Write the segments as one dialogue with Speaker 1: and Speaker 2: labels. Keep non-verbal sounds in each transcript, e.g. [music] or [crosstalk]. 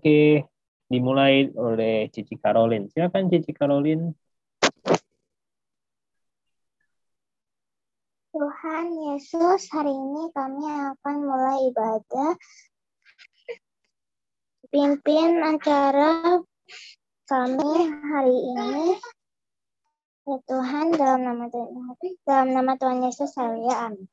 Speaker 1: Oke, dimulai oleh Cici Caroline. Silakan Cici Caroline.
Speaker 2: Tuhan Yesus, hari ini kami akan mulai ibadah. Pimpin acara kami hari ini. Ya Tuhan, dalam nama Tuhan, dalam nama Tuhan Yesus saya amin.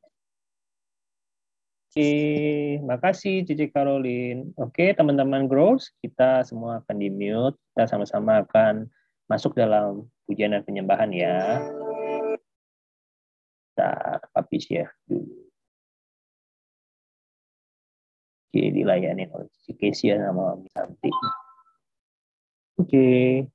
Speaker 1: Makasih Cici Caroline. Oke, teman-teman Grows, kita semua akan di-mute. Kita sama-sama akan masuk dalam pujian dan penyembahan ya kita publish ya dulu. Oke, dilayani oleh si Kesia sama Santi. Oke.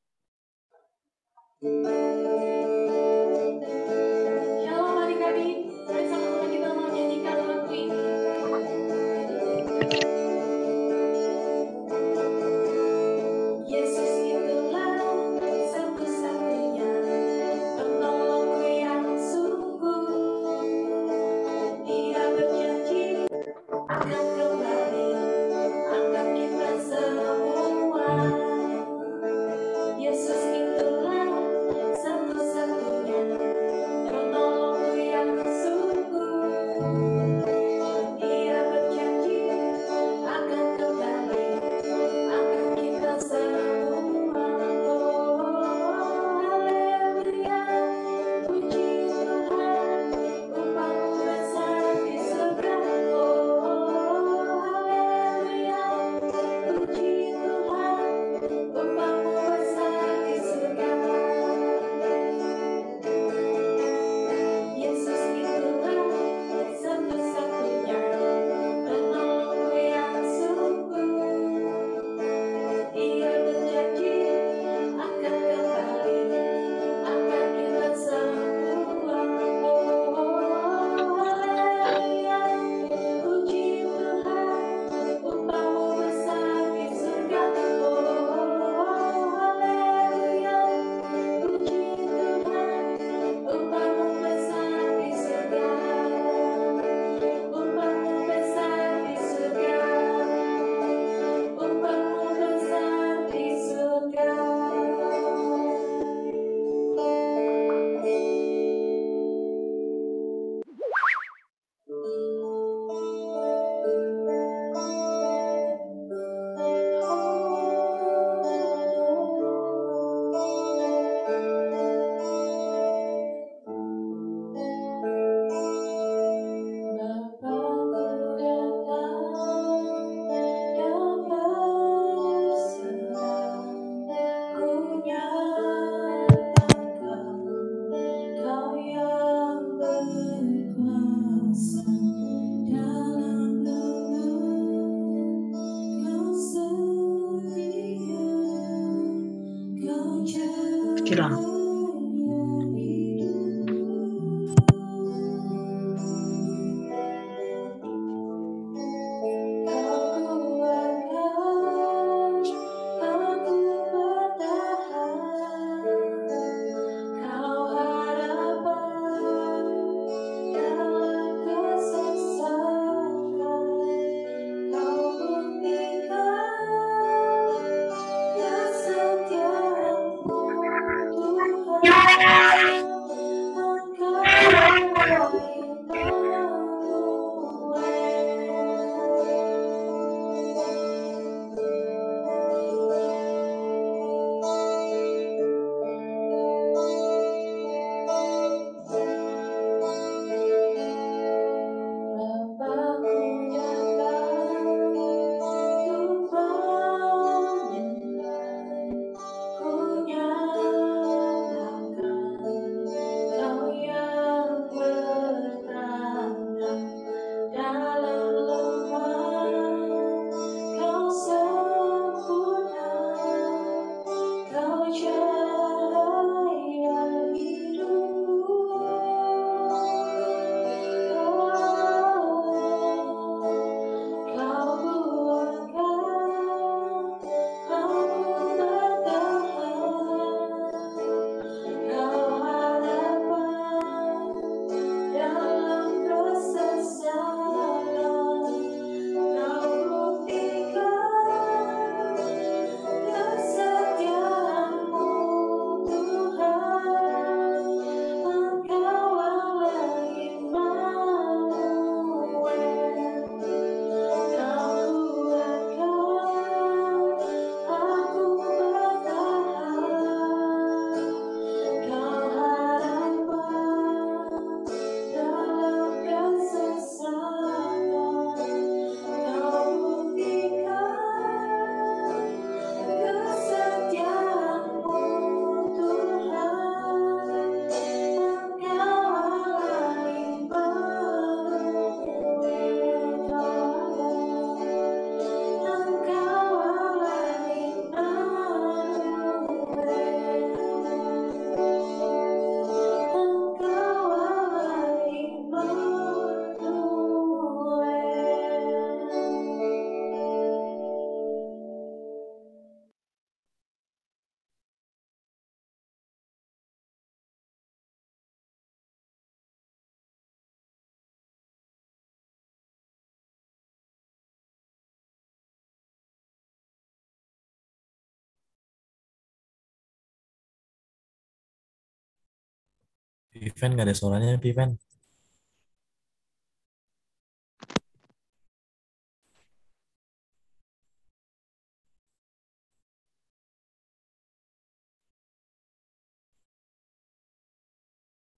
Speaker 3: Piven nggak ada suaranya, Piven.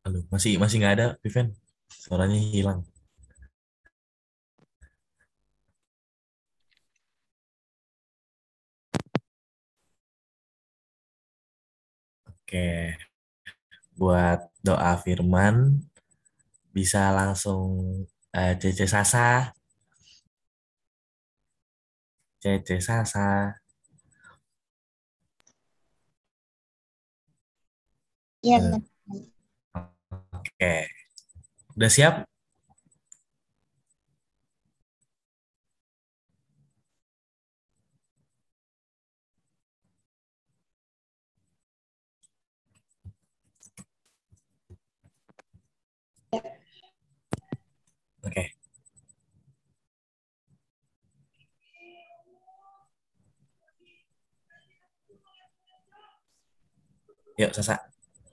Speaker 3: Halo, masih masih nggak ada, Piven. Suaranya hilang. Oke, buat doa firman bisa langsung uh, Cece Sasa. Cece Sasa.
Speaker 4: Iya,
Speaker 3: Eh, Oke, udah siap? Oke. Yuk, Sasa.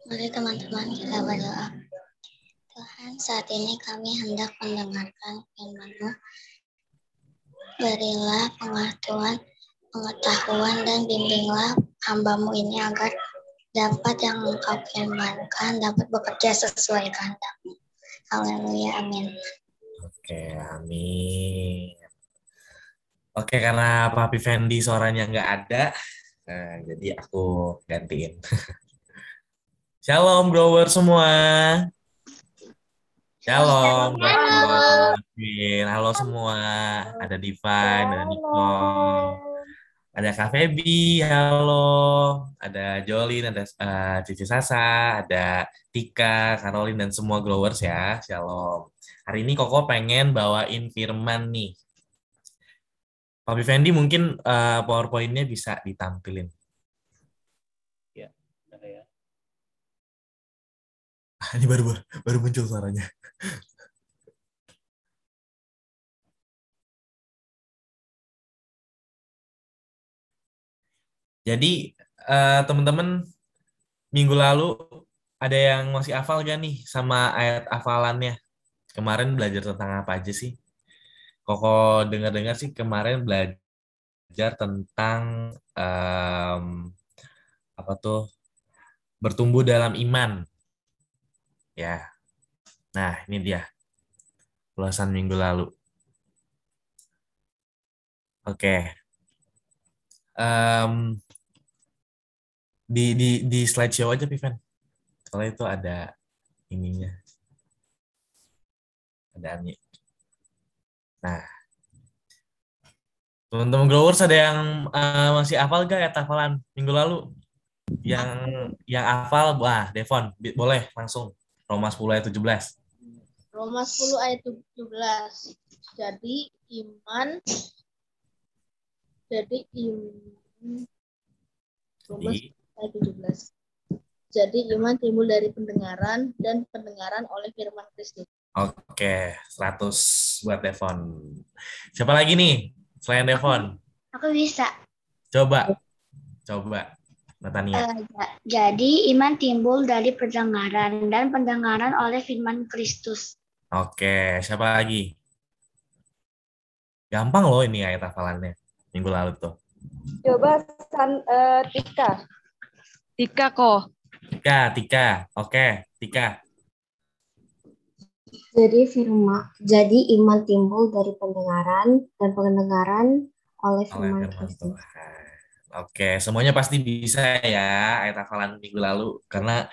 Speaker 4: Mari teman-teman kita berdoa. Tuhan, saat ini kami hendak mendengarkan firman-Mu. Berilah pengetahuan, pengetahuan dan bimbinglah hambamu ini agar dapat yang engkau firmankan dapat bekerja sesuai kehendak-Mu. Haleluya, amin.
Speaker 3: Oke, amin. Oke, karena Papi Fendi suaranya nggak ada, nah, jadi aku gantiin. [laughs] Shalom, grower semua. Shalom, grower. Halo semua. Ada Divine, ada Nicole, ada Kak Feby, halo. Ada Jolin, ada uh, Cici Sasa, ada Tika, Caroline, dan semua growers ya. Shalom. Hari ini Koko pengen bawain firman nih. Papi Fendi mungkin uh, PowerPoint-nya bisa ditampilin.
Speaker 5: Ya, ada ya. [laughs]
Speaker 3: Ini baru baru muncul suaranya. Jadi uh, teman-teman minggu lalu ada yang masih hafal gak nih sama ayat hafalannya? Kemarin belajar tentang apa aja sih? Koko dengar-dengar sih kemarin belajar tentang um, apa tuh bertumbuh dalam iman. Ya. Nah, ini dia. Ulasan minggu lalu. Oke. Um, di di di slideshow aja Piven. Soalnya itu ada ininya. Ada Ani. Nah, teman-teman growers ada yang uh, masih hafal gak ya hafalan minggu lalu? Yang yang hafal, wah Devon, boleh langsung Roma 10 ayat 17.
Speaker 6: Roma 10 ayat 17. Jadi iman jadi iman Roma 10 ayat 17. Jadi iman timbul dari pendengaran dan pendengaran oleh firman Kristus.
Speaker 3: Oke, 100 buat Devon. Siapa lagi nih selain Devon?
Speaker 4: Aku bisa.
Speaker 3: Coba. Coba. Natania.
Speaker 4: Uh, jadi iman timbul dari pendengaran dan pendengaran oleh firman Kristus.
Speaker 3: Oke, siapa lagi? Gampang loh ini ayat hafalannya minggu lalu tuh.
Speaker 7: Coba San, uh, Tika.
Speaker 8: Tika kok.
Speaker 3: Tika, Tika. Oke, Tika.
Speaker 9: Jadi firman, jadi iman timbul dari pendengaran dan pendengaran oleh firman Kristus.
Speaker 3: Oke, semuanya pasti bisa ya ayat hafalan minggu lalu karena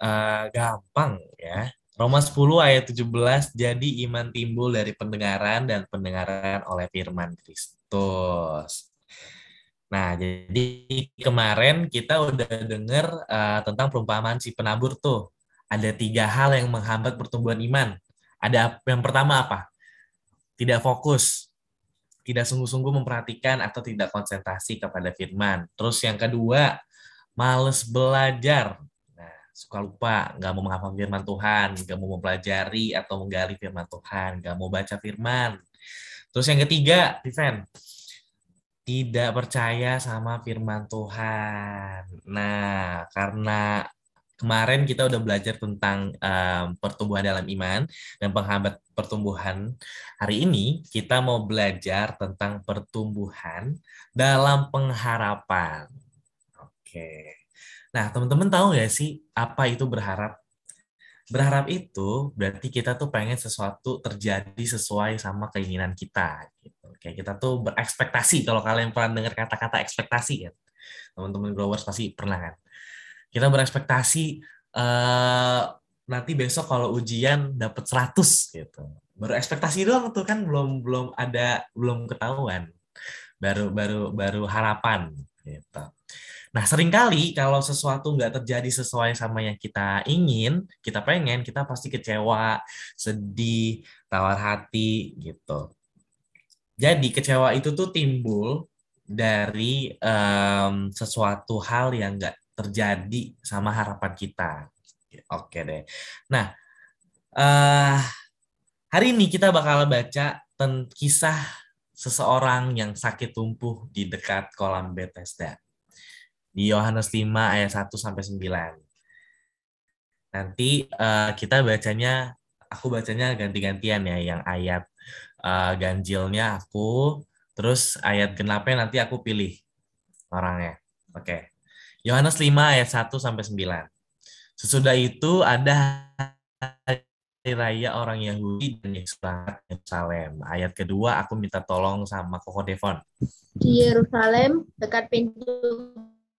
Speaker 3: uh, gampang ya. Roma 10 ayat 17, jadi iman timbul dari pendengaran dan pendengaran oleh firman Kristus. Nah, jadi kemarin kita udah dengar uh, tentang perumpamaan si penabur tuh. Ada tiga hal yang menghambat pertumbuhan iman. Ada yang pertama apa? Tidak fokus, tidak sungguh-sungguh memperhatikan atau tidak konsentrasi kepada firman. Terus yang kedua, males belajar. Nah, suka lupa, nggak mau menghafal firman Tuhan, nggak mau mempelajari atau menggali firman Tuhan, nggak mau baca firman. Terus yang ketiga, Viven, tidak percaya sama firman Tuhan. Nah, karena kemarin kita udah belajar tentang um, pertumbuhan dalam iman dan penghambat pertumbuhan. Hari ini kita mau belajar tentang pertumbuhan dalam pengharapan. Oke. Nah, teman-teman tahu nggak sih apa itu berharap? Berharap itu berarti kita tuh pengen sesuatu terjadi sesuai sama keinginan kita. Gitu. Kayak kita tuh berekspektasi. Kalau kalian pernah dengar kata-kata ekspektasi ya, teman-teman growers pasti pernah kan kita berekspektasi uh, nanti besok kalau ujian dapat 100 gitu. Baru ekspektasi doang tuh kan belum belum ada belum ketahuan. Baru baru baru harapan gitu. Nah, sering kali kalau sesuatu nggak terjadi sesuai sama yang kita ingin, kita pengen, kita pasti kecewa, sedih, tawar hati, gitu. Jadi, kecewa itu tuh timbul dari um, sesuatu hal yang nggak terjadi sama harapan kita. Oke deh. Nah, uh, hari ini kita bakal baca tentang kisah seseorang yang sakit tumpuh di dekat kolam Bethesda. Di Yohanes 5 ayat 1 sampai 9. Nanti uh, kita bacanya aku bacanya ganti-gantian ya, yang ayat uh, ganjilnya aku, terus ayat genapnya nanti aku pilih orangnya. Oke. Okay. Yohanes 5 ayat 1 sampai 9. Sesudah itu ada hari raya orang Yahudi dan Yerusalem. Ayat kedua aku minta tolong sama Koko Devon.
Speaker 6: Di Yerusalem dekat pintu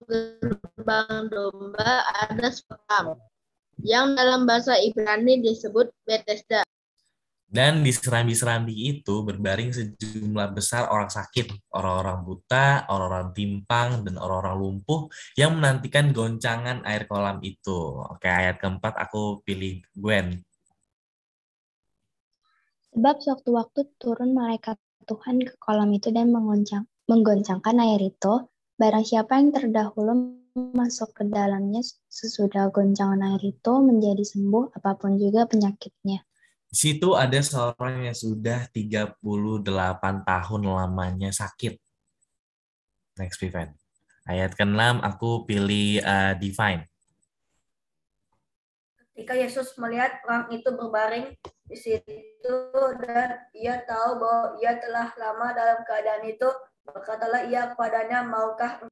Speaker 6: gerbang domba ada sekam yang dalam bahasa Ibrani disebut Bethesda.
Speaker 3: Dan di serambi-serambi itu berbaring sejumlah besar orang sakit, orang-orang buta, orang-orang timpang, dan orang-orang lumpuh yang menantikan goncangan air kolam itu. Oke, ayat keempat aku pilih Gwen.
Speaker 9: Sebab sewaktu-waktu turun malaikat Tuhan ke kolam itu dan mengoncang, menggoncangkan air itu, barang siapa yang terdahulu masuk ke dalamnya sesudah goncangan air itu menjadi sembuh apa pun juga penyakitnya.
Speaker 3: Di situ ada seorang yang sudah 38 tahun lamanya sakit. Next event. Ayat ke-6 aku pilih uh, Divine.
Speaker 10: Ketika Yesus melihat orang itu berbaring di situ dan ia tahu bahwa ia telah lama dalam keadaan itu, berkatalah ia kepadanya, maukah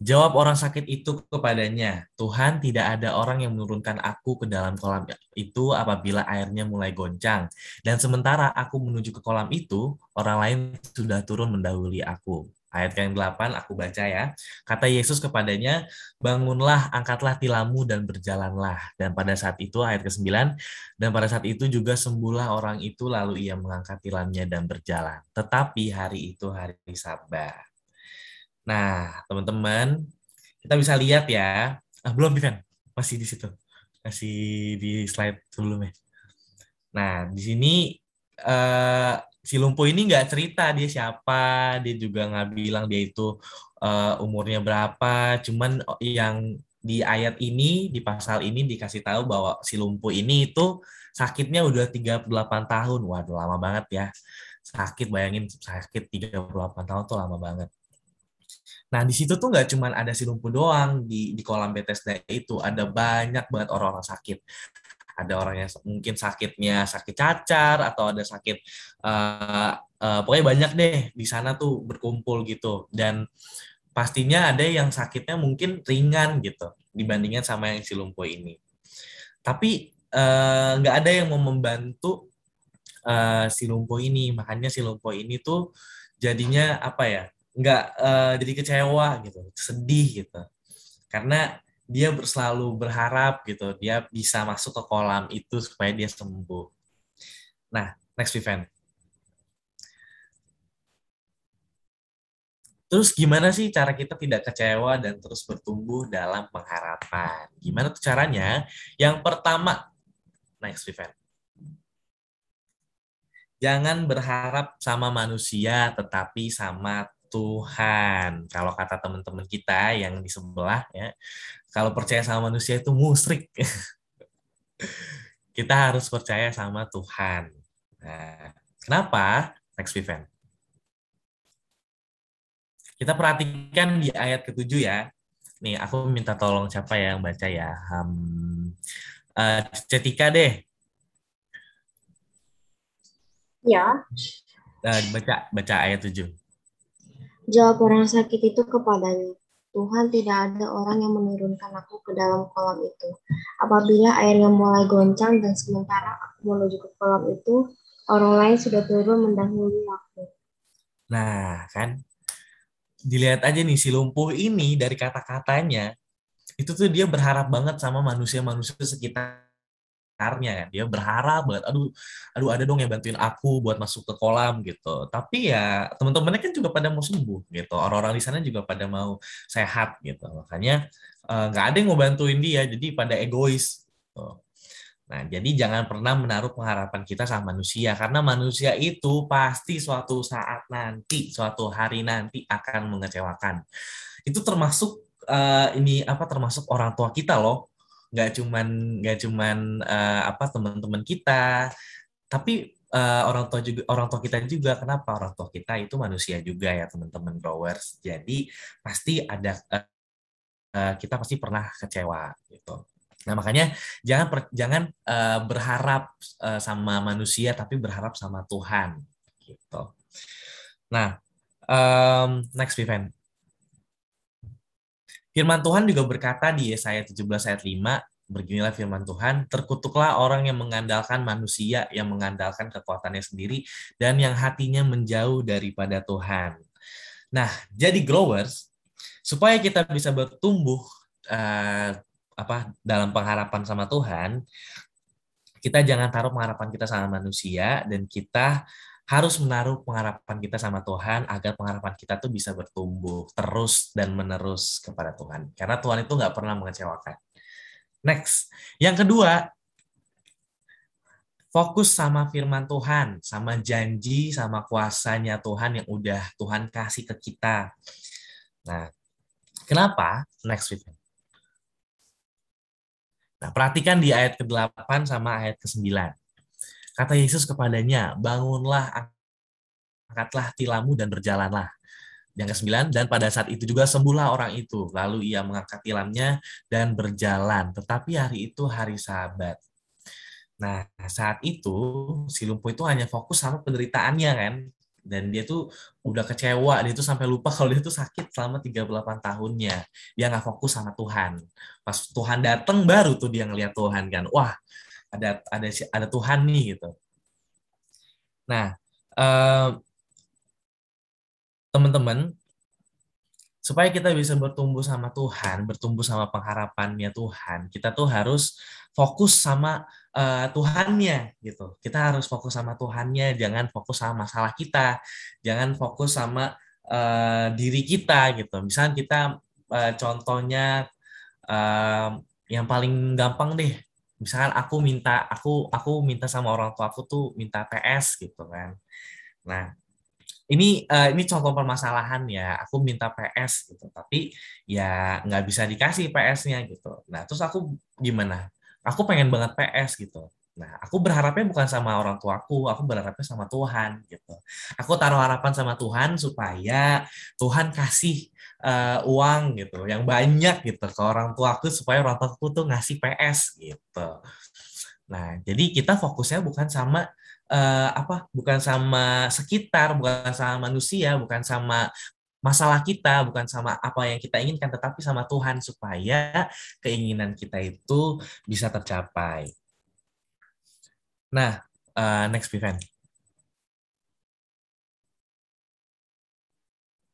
Speaker 3: Jawab orang sakit itu kepadanya, Tuhan tidak ada orang yang menurunkan aku ke dalam kolam itu apabila airnya mulai goncang. Dan sementara aku menuju ke kolam itu, orang lain sudah turun mendahului aku. Ayat yang 8 aku baca ya. Kata Yesus kepadanya, bangunlah, angkatlah tilammu dan berjalanlah. Dan pada saat itu, ayat ke-9, dan pada saat itu juga sembuhlah orang itu lalu ia mengangkat tilamnya dan berjalan. Tetapi hari itu hari sabat. Nah, teman-teman, kita bisa lihat ya. Ah, belum, Vivian. Masih di situ. Masih di slide sebelumnya. Nah, di sini uh, si Lumpuh ini nggak cerita dia siapa, dia juga nggak bilang dia itu uh, umurnya berapa. Cuman yang di ayat ini, di pasal ini dikasih tahu bahwa si Lumpuh ini itu sakitnya udah 38 tahun. Waduh, lama banget ya. Sakit, bayangin sakit 38 tahun tuh lama banget. Nah, di situ tuh nggak cuma ada si lumpuh doang di, di kolam Bethesda itu, ada banyak banget orang-orang sakit. Ada orang yang mungkin sakitnya sakit cacar atau ada sakit uh, uh, pokoknya banyak deh di sana tuh berkumpul gitu dan pastinya ada yang sakitnya mungkin ringan gitu dibandingkan sama yang si lumpuh ini. Tapi nggak uh, ada yang mau membantu uh, si lumpuh ini, makanya si lumpuh ini tuh jadinya apa ya? Nggak uh, jadi kecewa gitu, sedih gitu. Karena dia selalu berharap gitu, dia bisa masuk ke kolam itu supaya dia sembuh. Nah, next event. Terus gimana sih cara kita tidak kecewa dan terus bertumbuh dalam pengharapan? Gimana tuh caranya? Yang pertama, next event. Jangan berharap sama manusia, tetapi sama Tuhan. Kalau kata teman-teman kita yang di sebelah ya, kalau percaya sama manusia itu musrik. [laughs] kita harus percaya sama Tuhan. Nah, kenapa? Next event. Kita perhatikan di ayat ketujuh ya. nih aku minta tolong siapa yang baca ya. Um, uh, Cetika deh.
Speaker 11: Ya.
Speaker 3: Uh, baca baca ayat 7.
Speaker 11: Jawab orang sakit itu kepadanya, Tuhan tidak ada orang yang menurunkan aku ke dalam kolam itu. Apabila airnya mulai goncang dan sementara aku menuju ke kolam itu, orang lain sudah turun mendahului aku.
Speaker 3: Nah, kan dilihat aja nih si lumpuh ini dari kata-katanya itu tuh dia berharap banget sama manusia-manusia sekitar sekitarnya kan. Dia berharap banget aduh aduh ada dong yang bantuin aku buat masuk ke kolam gitu. Tapi ya teman-temannya kan juga pada mau sembuh gitu. Orang-orang di sana juga pada mau sehat gitu. Makanya eh, nggak uh, ada yang mau bantuin dia jadi pada egois gitu. Nah, jadi jangan pernah menaruh pengharapan kita sama manusia karena manusia itu pasti suatu saat nanti, suatu hari nanti akan mengecewakan. Itu termasuk uh, ini apa termasuk orang tua kita loh nggak cuman nggak cuman uh, apa teman-teman kita tapi uh, orang tua juga orang tua kita juga. Kenapa? Orang tua kita itu manusia juga ya teman-teman growers. Jadi pasti ada uh, uh, kita pasti pernah kecewa gitu. Nah makanya jangan per, jangan uh, berharap uh, sama manusia tapi berharap sama Tuhan gitu. Nah um, next event Firman Tuhan juga berkata di Yesaya 17 ayat 5, beginilah firman Tuhan, terkutuklah orang yang mengandalkan manusia, yang mengandalkan kekuatannya sendiri, dan yang hatinya menjauh daripada Tuhan. Nah, jadi growers, supaya kita bisa bertumbuh uh, apa dalam pengharapan sama Tuhan, kita jangan taruh pengharapan kita sama manusia, dan kita harus menaruh pengharapan kita sama Tuhan agar pengharapan kita tuh bisa bertumbuh terus dan menerus kepada Tuhan. Karena Tuhan itu nggak pernah mengecewakan. Next, yang kedua, fokus sama firman Tuhan, sama janji, sama kuasanya Tuhan yang udah Tuhan kasih ke kita. Nah, kenapa? Next week. Nah, perhatikan di ayat ke-8 sama ayat ke-9. Kata Yesus kepadanya, bangunlah, angkatlah tilammu dan berjalanlah. Yang ke-9, dan pada saat itu juga sembuhlah orang itu. Lalu ia mengangkat tilamnya dan berjalan. Tetapi hari itu hari sabat. Nah, saat itu si lumpuh itu hanya fokus sama penderitaannya kan. Dan dia tuh udah kecewa, dia tuh sampai lupa [laughs] kalau dia tuh sakit selama 38 tahunnya. Dia nggak fokus sama Tuhan. Pas Tuhan datang baru tuh dia ngeliat Tuhan kan. Wah, ada ada ada Tuhan nih gitu. Nah, teman-teman, supaya kita bisa bertumbuh sama Tuhan, bertumbuh sama pengharapannya Tuhan, kita tuh harus fokus sama uh, Tuhannya gitu. Kita harus fokus sama Tuhannya, jangan fokus sama masalah kita, jangan fokus sama uh, diri kita gitu. Misalnya kita uh, contohnya uh, yang paling gampang deh misalkan aku minta aku aku minta sama orang tua aku tuh minta PS gitu kan. Nah ini uh, ini contoh permasalahan ya aku minta PS gitu tapi ya nggak bisa dikasih PS-nya gitu. Nah terus aku gimana? Aku pengen banget PS gitu Nah, aku berharapnya bukan sama orang tuaku, aku berharapnya sama Tuhan gitu. Aku taruh harapan sama Tuhan supaya Tuhan kasih uh, uang gitu, yang banyak gitu ke orang tuaku supaya orang tuaku tuh ngasih PS gitu. Nah, jadi kita fokusnya bukan sama uh, apa? Bukan sama sekitar, bukan sama manusia, bukan sama masalah kita, bukan sama apa yang kita inginkan, tetapi sama Tuhan supaya keinginan kita itu bisa tercapai. Nah, uh, next event.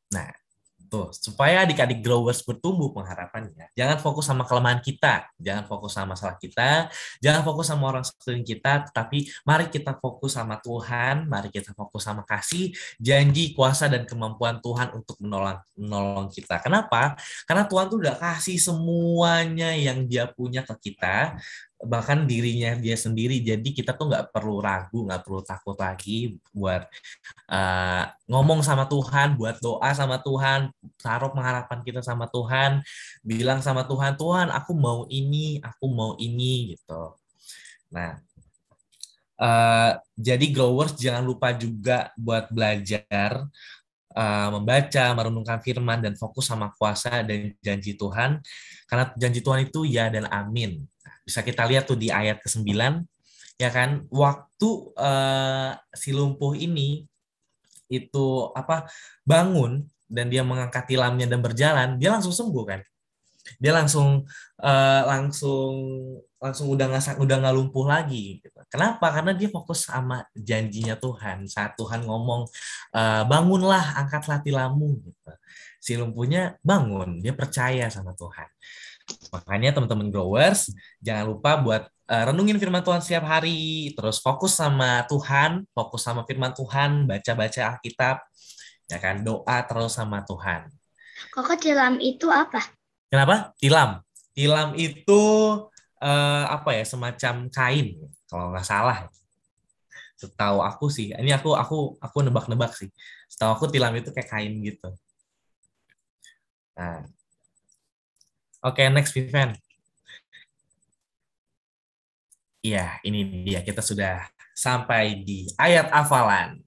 Speaker 3: Nah, tuh supaya adik-adik growers bertumbuh pengharapannya. Jangan fokus sama kelemahan kita, jangan fokus sama masalah kita, jangan fokus sama orang sekeliling kita, tetapi mari kita fokus sama Tuhan, mari kita fokus sama kasih, janji, kuasa dan kemampuan Tuhan untuk menolong menolong kita. Kenapa? Karena Tuhan tuh udah kasih semuanya yang Dia punya ke kita bahkan dirinya dia sendiri jadi kita tuh nggak perlu ragu nggak perlu takut lagi buat uh, ngomong sama Tuhan buat doa sama Tuhan taruh pengharapan kita sama Tuhan bilang sama Tuhan Tuhan aku mau ini aku mau ini gitu nah uh, jadi growers jangan lupa juga buat belajar uh, membaca, merenungkan firman dan fokus sama kuasa dan janji Tuhan. Karena janji Tuhan itu ya dan amin. Bisa kita lihat tuh di ayat ke-9 ya kan waktu uh, si lumpuh ini itu apa bangun dan dia mengangkat tilamnya dan berjalan, dia langsung sembuh kan? Dia langsung uh, langsung langsung udah nggak udah nggak lumpuh lagi. Gitu. Kenapa? Karena dia fokus sama janjinya Tuhan. Saat Tuhan ngomong uh, bangunlah, angkatlah tilammu. Gitu. Si lumpuhnya bangun, dia percaya sama Tuhan. Makanya teman-teman growers jangan lupa buat uh, renungin firman Tuhan setiap hari, terus fokus sama Tuhan, fokus sama firman Tuhan, baca-baca Alkitab, ya kan doa terus sama Tuhan.
Speaker 4: Kok tilam itu apa?
Speaker 3: Kenapa? Tilam. Tilam itu uh, apa ya semacam kain kalau nggak salah. Setahu aku sih, ini aku aku aku nebak-nebak sih. Setahu aku tilam itu kayak kain gitu. Nah, Oke, okay, next Vivian. Iya, ini dia. Kita sudah sampai di ayat hafalan.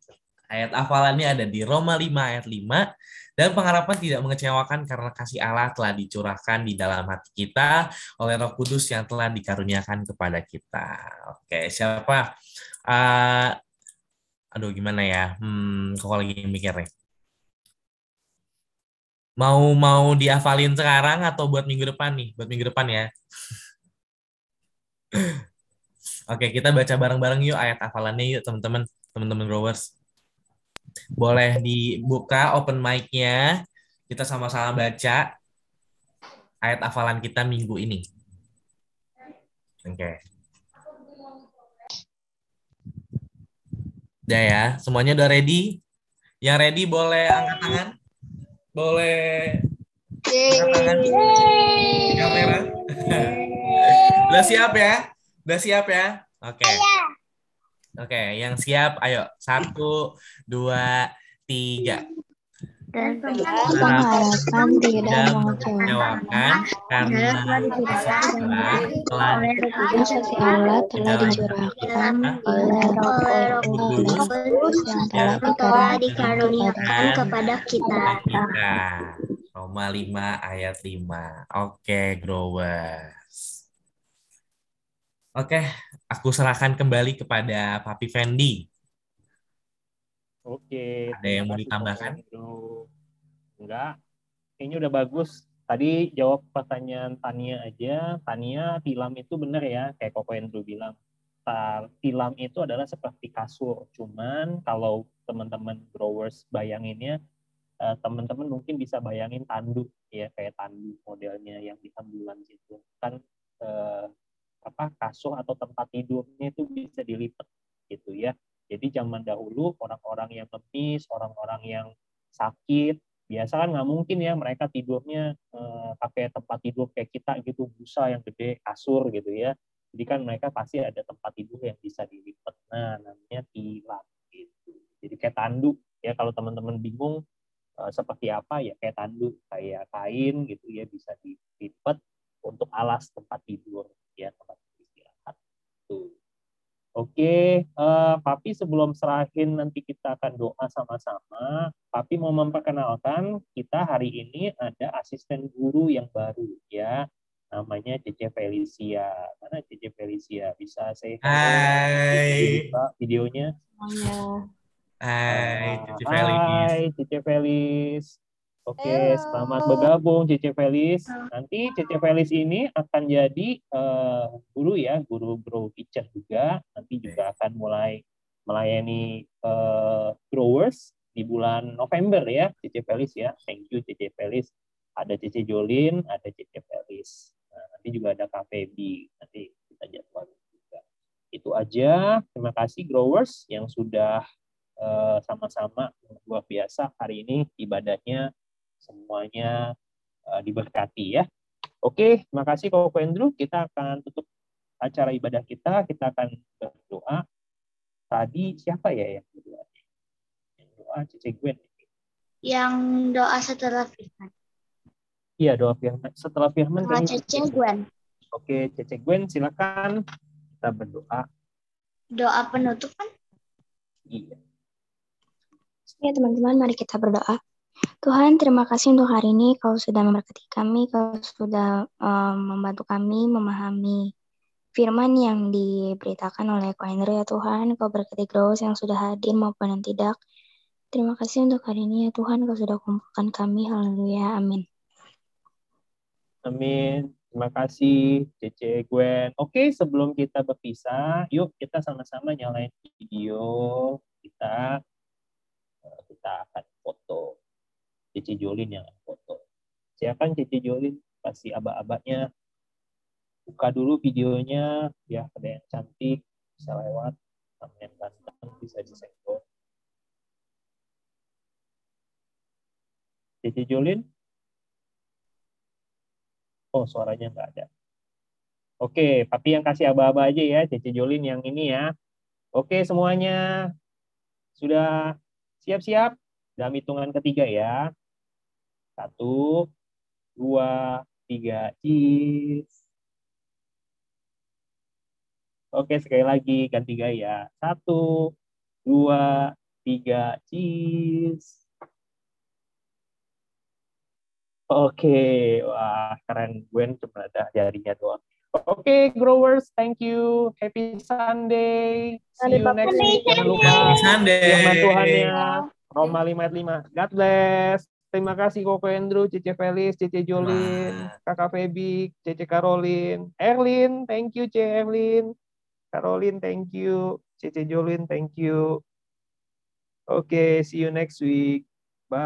Speaker 3: Ayat hafalannya ada di Roma 5 ayat 5. Dan pengharapan tidak mengecewakan karena kasih Allah telah dicurahkan di dalam hati kita oleh roh kudus yang telah dikaruniakan kepada kita. Oke, siapa? Uh, aduh, gimana ya? Hmm, kok lagi mikir nih. Mau mau dihafalin sekarang atau buat minggu depan nih? Buat minggu depan ya. [laughs] Oke, kita baca bareng-bareng yuk ayat hafalannya yuk teman-teman, teman-teman growers. Boleh dibuka open mic-nya. Kita sama-sama baca ayat hafalan kita minggu ini. Oke. Udah ya, semuanya udah ready? Yang ready boleh angkat tangan? Boleh. Kamera. Udah siap ya? Udah siap ya? Oke. Okay. oke okay, yang siap ayo. Satu dua tiga
Speaker 9: dan pengharapan tidak mengecewakan karena telah Allah telah dicurahkan oleh Roh Kudus yang telah dikaruniakan kepada kita.
Speaker 3: Roma 5 ayat 5. Oke, growers. Oke, aku serahkan kembali kepada Papi Fendi.
Speaker 5: Oke.
Speaker 3: Ada yang mau ditambahkan?
Speaker 5: Enggak. Kayaknya udah bagus. Tadi jawab pertanyaan Tania aja. Tania, tilam itu benar ya, kayak Koko Andrew bilang. Tilam itu adalah seperti kasur. Cuman kalau teman-teman growers bayanginnya, eh, teman-teman mungkin bisa bayangin tanduk ya kayak tanduk modelnya yang di ambulans itu kan eh, apa kasur atau tempat tidurnya itu bisa dilipat gitu ya jadi zaman dahulu orang-orang yang ngemis, orang-orang yang sakit, biasa kan nggak mungkin ya mereka tidurnya eh, pakai tempat tidur kayak kita gitu, busa yang gede, kasur gitu ya. Jadi kan mereka pasti ada tempat tidur yang bisa dilipat. Nah, namanya tilam gitu. Jadi kayak tanduk ya kalau teman-teman bingung eh, seperti apa ya kayak tanduk, kayak kain gitu ya bisa dilipat untuk alas tempat tidur ya tempat istirahat. Tuh. Oke, uh, Papi sebelum serahin nanti kita akan doa sama-sama. Papi mau memperkenalkan kita hari ini ada asisten guru yang baru ya. Namanya Cece Felicia. Mana Cece Felicia? Bisa saya
Speaker 3: Hai.
Speaker 5: videonya?
Speaker 3: Semuanya. Hai, Cece
Speaker 5: Felis. Hai, Cece Felis. Oke, okay, selamat bergabung Cece Felis. Nanti Cece Felis ini akan jadi uh, guru ya, guru grow teacher juga. Nanti juga akan mulai melayani uh, growers di bulan November ya, Cece Felis ya. Thank you Cece Felis. Ada Cece Jolin, ada Cece Felis. Nah, nanti juga ada Febi. Nanti kita jadwal juga. Itu aja. Terima kasih growers yang sudah eh, sama-sama uh, luar biasa hari ini ibadahnya semuanya uh, diberkati ya. Oke, terima kasih Koko Andrew. Kita akan tutup acara ibadah kita. Kita akan berdoa. Tadi siapa ya yang berdoa? Yang doa Cece Gwen.
Speaker 4: Yang doa setelah firman.
Speaker 5: Iya, doa firman. Setelah firman.
Speaker 4: Doa Cece Gwen.
Speaker 5: Oke, Cece Gwen silakan kita berdoa.
Speaker 4: Doa penutup kan?
Speaker 5: Iya.
Speaker 9: Ya teman-teman, mari kita berdoa. Tuhan, terima kasih untuk hari ini. Kau sudah memberkati kami, kau sudah um, membantu kami memahami firman yang diberitakan oleh Andrew ya Tuhan. Kau berkati Grace yang sudah hadir maupun yang tidak. Terima kasih untuk hari ini ya Tuhan, Kau sudah kumpulkan kami. Haleluya. Amin.
Speaker 5: Amin. Terima kasih Cece Gwen. Oke, sebelum kita berpisah, yuk kita sama-sama nyalain video kita. Eh, kita akan foto. Cece Jolin yang foto. Siapkan Cece Jolin? Pasti aba-abanya. Buka dulu videonya, ya ada yang cantik, bisa lewat. Sama yang ganteng, bisa disenggol. Cece Jolin? Oh, suaranya nggak ada. Oke, tapi yang kasih aba-aba aja ya, Cece Jolin yang ini ya. Oke, semuanya sudah siap-siap? Dalam hitungan ketiga ya. Satu, dua, tiga, cheese. Oke, sekali lagi ganti gaya. Satu, dua, tiga, cheese. Oke, wah keren. Gwen cuma ada jarinya doang. Oke, growers, thank you. Happy Sunday. See you next week. Jangan lupa
Speaker 3: Happy Sunday.
Speaker 5: firman Tuhannya. Roma 5 God bless. Terima kasih Koko Andrew, Cece Felis, Cece Jolin, Kakak Feby, Cece Caroline, Erlin, thank you Ce Erlin. Caroline, thank you. Cece Jolin, thank you. Oke, see you next week.